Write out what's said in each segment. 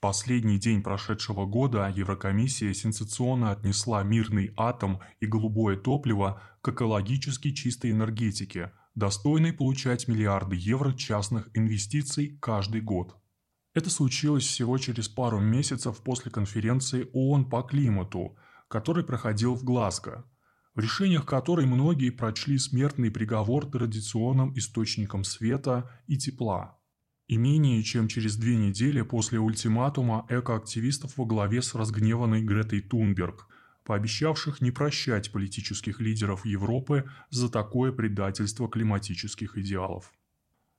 последний день прошедшего года Еврокомиссия сенсационно отнесла мирный атом и голубое топливо к экологически чистой энергетике, достойной получать миллиарды евро частных инвестиций каждый год. Это случилось всего через пару месяцев после конференции ООН по климату, который проходил в Глазго, в решениях которой многие прочли смертный приговор традиционным источникам света и тепла – и менее чем через две недели после ультиматума экоактивистов во главе с разгневанной Гретой Тунберг, пообещавших не прощать политических лидеров Европы за такое предательство климатических идеалов.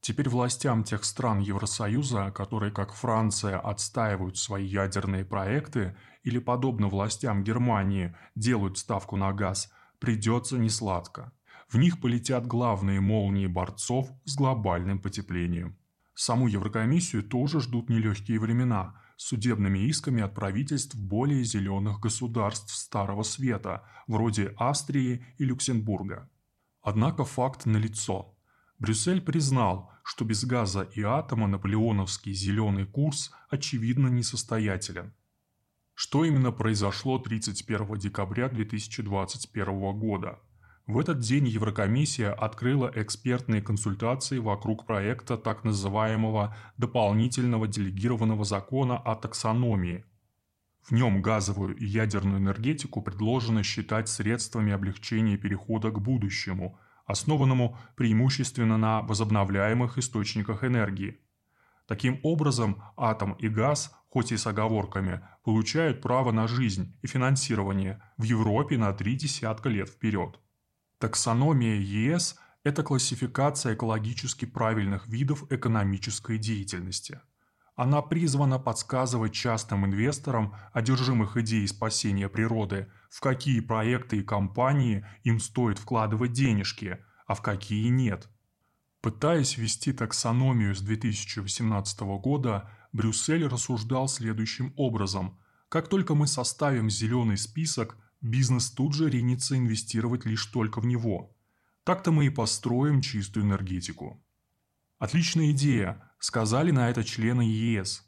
Теперь властям тех стран Евросоюза, которые, как Франция, отстаивают свои ядерные проекты или, подобно властям Германии, делают ставку на газ, придется несладко. В них полетят главные молнии борцов с глобальным потеплением. Саму Еврокомиссию тоже ждут нелегкие времена с судебными исками от правительств более зеленых государств Старого Света, вроде Австрии и Люксембурга. Однако факт налицо. Брюссель признал, что без газа и атома наполеоновский зеленый курс очевидно несостоятелен. Что именно произошло 31 декабря 2021 года? В этот день Еврокомиссия открыла экспертные консультации вокруг проекта так называемого дополнительного делегированного закона о таксономии. В нем газовую и ядерную энергетику предложено считать средствами облегчения перехода к будущему, основанному преимущественно на возобновляемых источниках энергии. Таким образом, атом и газ, хоть и с оговорками, получают право на жизнь и финансирование в Европе на три десятка лет вперед. Таксономия ЕС – это классификация экологически правильных видов экономической деятельности. Она призвана подсказывать частным инвесторам, одержимых идеей спасения природы, в какие проекты и компании им стоит вкладывать денежки, а в какие нет. Пытаясь ввести таксономию с 2018 года, Брюссель рассуждал следующим образом. Как только мы составим зеленый список, Бизнес тут же ринется инвестировать лишь только в него. Так-то мы и построим чистую энергетику. Отличная идея, сказали на это члены ЕС.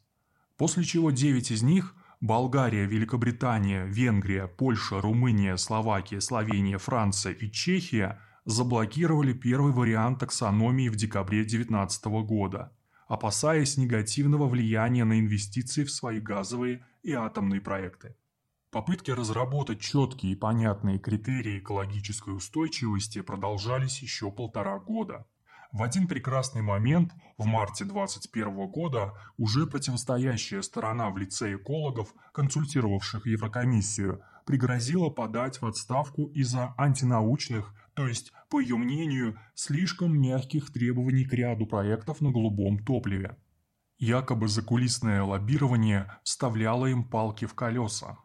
После чего 9 из них – Болгария, Великобритания, Венгрия, Польша, Румыния, Словакия, Словения, Франция и Чехия – заблокировали первый вариант таксономии в декабре 2019 года, опасаясь негативного влияния на инвестиции в свои газовые и атомные проекты. Попытки разработать четкие и понятные критерии экологической устойчивости продолжались еще полтора года. В один прекрасный момент, в марте 2021 года, уже противостоящая сторона в лице экологов, консультировавших Еврокомиссию, пригрозила подать в отставку из-за антинаучных, то есть, по ее мнению, слишком мягких требований к ряду проектов на голубом топливе. Якобы закулисное лоббирование вставляло им палки в колеса.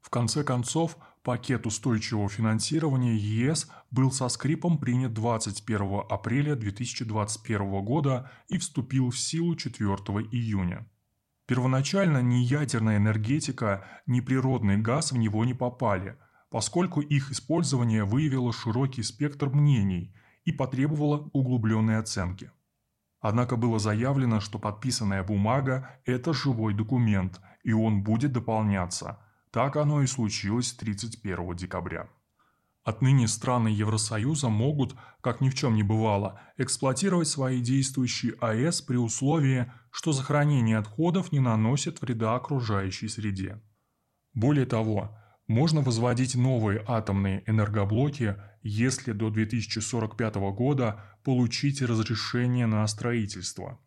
В конце концов, пакет устойчивого финансирования ЕС был со скрипом принят 21 апреля 2021 года и вступил в силу 4 июня. Первоначально ни ядерная энергетика, ни природный газ в него не попали, поскольку их использование выявило широкий спектр мнений и потребовало углубленной оценки. Однако было заявлено, что подписанная бумага – это живой документ, и он будет дополняться – так оно и случилось 31 декабря. Отныне страны Евросоюза могут, как ни в чем не бывало, эксплуатировать свои действующие АЭС при условии, что захоронение отходов не наносит вреда окружающей среде. Более того, можно возводить новые атомные энергоблоки, если до 2045 года получить разрешение на строительство.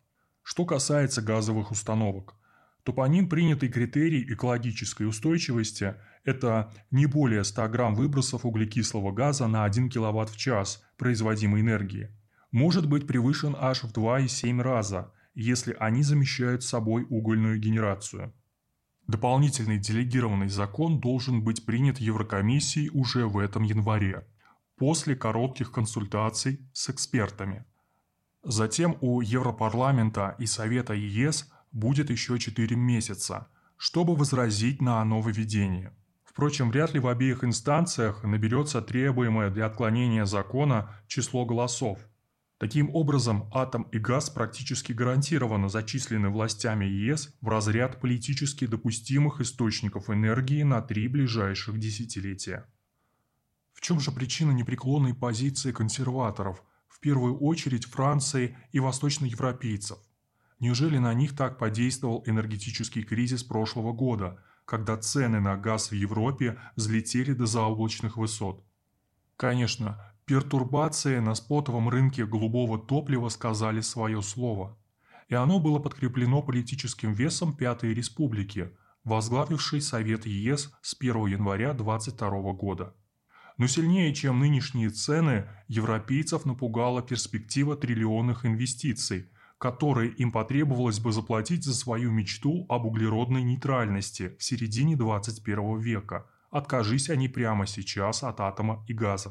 Что касается газовых установок – то по ним принятый критерий экологической устойчивости – это не более 100 грамм выбросов углекислого газа на 1 кВт в час производимой энергии. Может быть превышен аж в 2,7 раза, если они замещают собой угольную генерацию. Дополнительный делегированный закон должен быть принят Еврокомиссией уже в этом январе, после коротких консультаций с экспертами. Затем у Европарламента и Совета ЕС будет еще 4 месяца, чтобы возразить на нововведение. Впрочем, вряд ли в обеих инстанциях наберется требуемое для отклонения закона число голосов. Таким образом, атом и газ практически гарантированно зачислены властями ЕС в разряд политически допустимых источников энергии на три ближайших десятилетия. В чем же причина непреклонной позиции консерваторов, в первую очередь Франции и восточноевропейцев? Неужели на них так подействовал энергетический кризис прошлого года, когда цены на газ в Европе взлетели до заоблачных высот? Конечно, Пертурбации на спотовом рынке голубого топлива сказали свое слово. И оно было подкреплено политическим весом Пятой Республики, возглавившей Совет ЕС с 1 января 2022 года. Но сильнее, чем нынешние цены, европейцев напугала перспектива триллионных инвестиций, которые им потребовалось бы заплатить за свою мечту об углеродной нейтральности в середине 21 века. Откажись они прямо сейчас от атома и газа.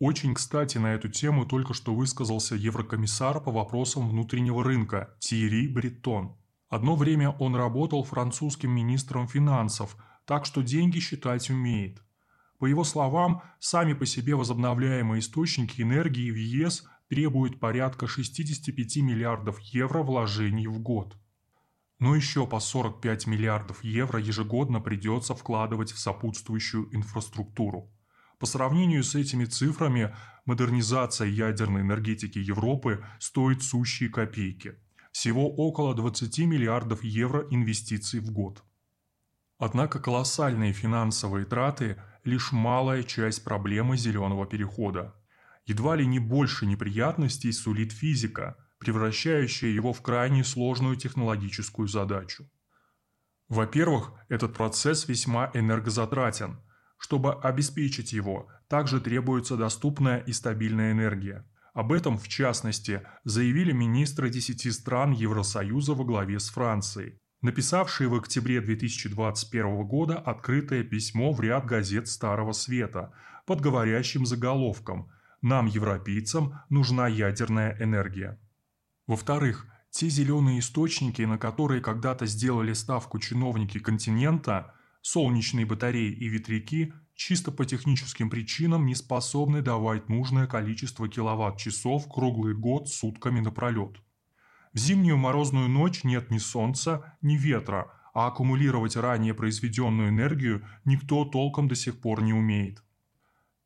Очень кстати на эту тему только что высказался еврокомиссар по вопросам внутреннего рынка Тири Бретон. Одно время он работал французским министром финансов, так что деньги считать умеет. По его словам, сами по себе возобновляемые источники энергии в ЕС требуют порядка 65 миллиардов евро вложений в год. Но еще по 45 миллиардов евро ежегодно придется вкладывать в сопутствующую инфраструктуру. По сравнению с этими цифрами, модернизация ядерной энергетики Европы стоит сущие копейки. Всего около 20 миллиардов евро инвестиций в год. Однако колоссальные финансовые траты – лишь малая часть проблемы зеленого перехода. Едва ли не больше неприятностей сулит физика, превращающая его в крайне сложную технологическую задачу. Во-первых, этот процесс весьма энергозатратен – чтобы обеспечить его, также требуется доступная и стабильная энергия. Об этом, в частности, заявили министры 10 стран Евросоюза во главе с Францией, написавшие в октябре 2021 года открытое письмо в ряд газет Старого Света под говорящим заголовком «Нам, европейцам, нужна ядерная энергия». Во-вторых, те зеленые источники, на которые когда-то сделали ставку чиновники континента – Солнечные батареи и ветряки чисто по техническим причинам не способны давать нужное количество киловатт-часов круглый год сутками напролет. В зимнюю морозную ночь нет ни солнца, ни ветра, а аккумулировать ранее произведенную энергию никто толком до сих пор не умеет.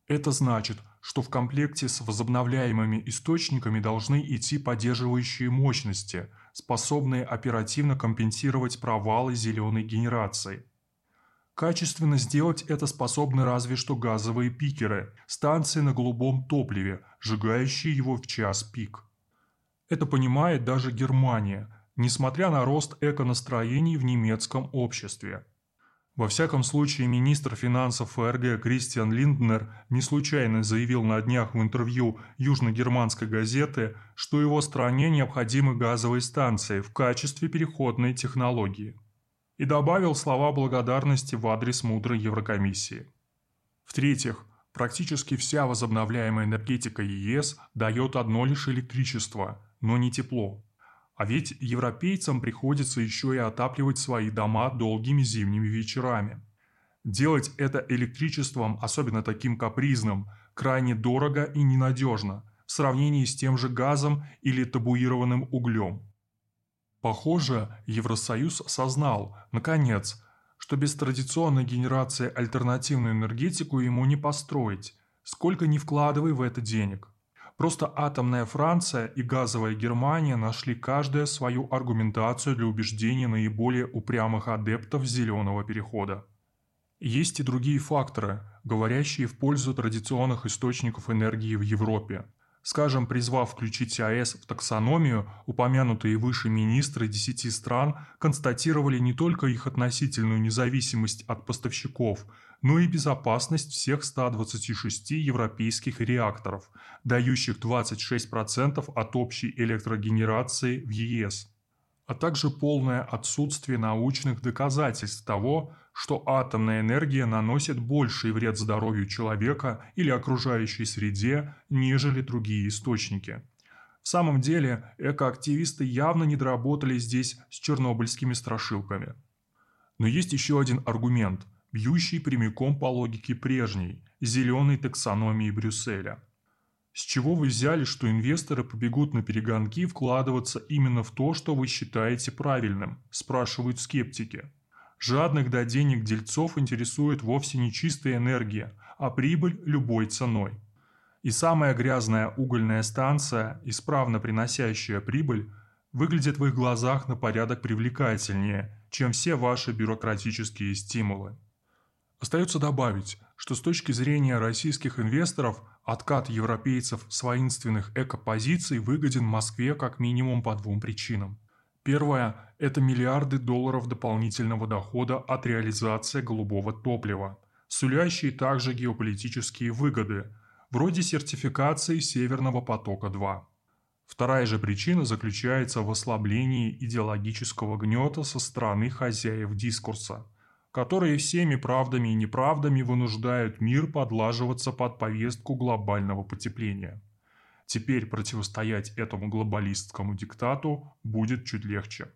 Это значит, что в комплекте с возобновляемыми источниками должны идти поддерживающие мощности, способные оперативно компенсировать провалы зеленой генерации. Качественно сделать это способны разве что газовые пикеры, станции на голубом топливе, сжигающие его в час пик. Это понимает даже Германия, несмотря на рост эконастроений в немецком обществе. Во всяком случае, министр финансов ФРГ Кристиан Линднер не случайно заявил на днях в интервью южногерманской газеты, что его стране необходимы газовые станции в качестве переходной технологии и добавил слова благодарности в адрес мудрой Еврокомиссии. В-третьих, практически вся возобновляемая энергетика ЕС дает одно лишь электричество, но не тепло. А ведь европейцам приходится еще и отапливать свои дома долгими зимними вечерами. Делать это электричеством, особенно таким капризным, крайне дорого и ненадежно в сравнении с тем же газом или табуированным углем – Похоже, Евросоюз осознал, наконец, что без традиционной генерации альтернативную энергетику ему не построить, сколько ни вкладывай в это денег. Просто атомная Франция и газовая Германия нашли каждая свою аргументацию для убеждения наиболее упрямых адептов зеленого перехода. Есть и другие факторы, говорящие в пользу традиционных источников энергии в Европе – Скажем, призвав включить АЭС в таксономию, упомянутые выше министры 10 стран констатировали не только их относительную независимость от поставщиков, но и безопасность всех 126 европейских реакторов, дающих 26% от общей электрогенерации в ЕС а также полное отсутствие научных доказательств того, что атомная энергия наносит больший вред здоровью человека или окружающей среде, нежели другие источники. В самом деле, экоактивисты явно не доработали здесь с чернобыльскими страшилками. Но есть еще один аргумент, бьющий прямиком по логике прежней, зеленой таксономии Брюсселя – С чего вы взяли, что инвесторы побегут на перегонки вкладываться именно в то, что вы считаете правильным, спрашивают скептики. Жадных до денег дельцов интересует вовсе не чистая энергия, а прибыль любой ценой. И самая грязная угольная станция, исправно приносящая прибыль, выглядит в их глазах на порядок привлекательнее, чем все ваши бюрократические стимулы. Остается добавить, что с точки зрения российских инвесторов откат европейцев с воинственных экопозиций выгоден Москве как минимум по двум причинам. Первое – это миллиарды долларов дополнительного дохода от реализации голубого топлива, сулящие также геополитические выгоды, вроде сертификации Северного потока-2. Вторая же причина заключается в ослаблении идеологического гнета со стороны хозяев дискурса, которые всеми правдами и неправдами вынуждают мир подлаживаться под повестку глобального потепления. Теперь противостоять этому глобалистскому диктату будет чуть легче.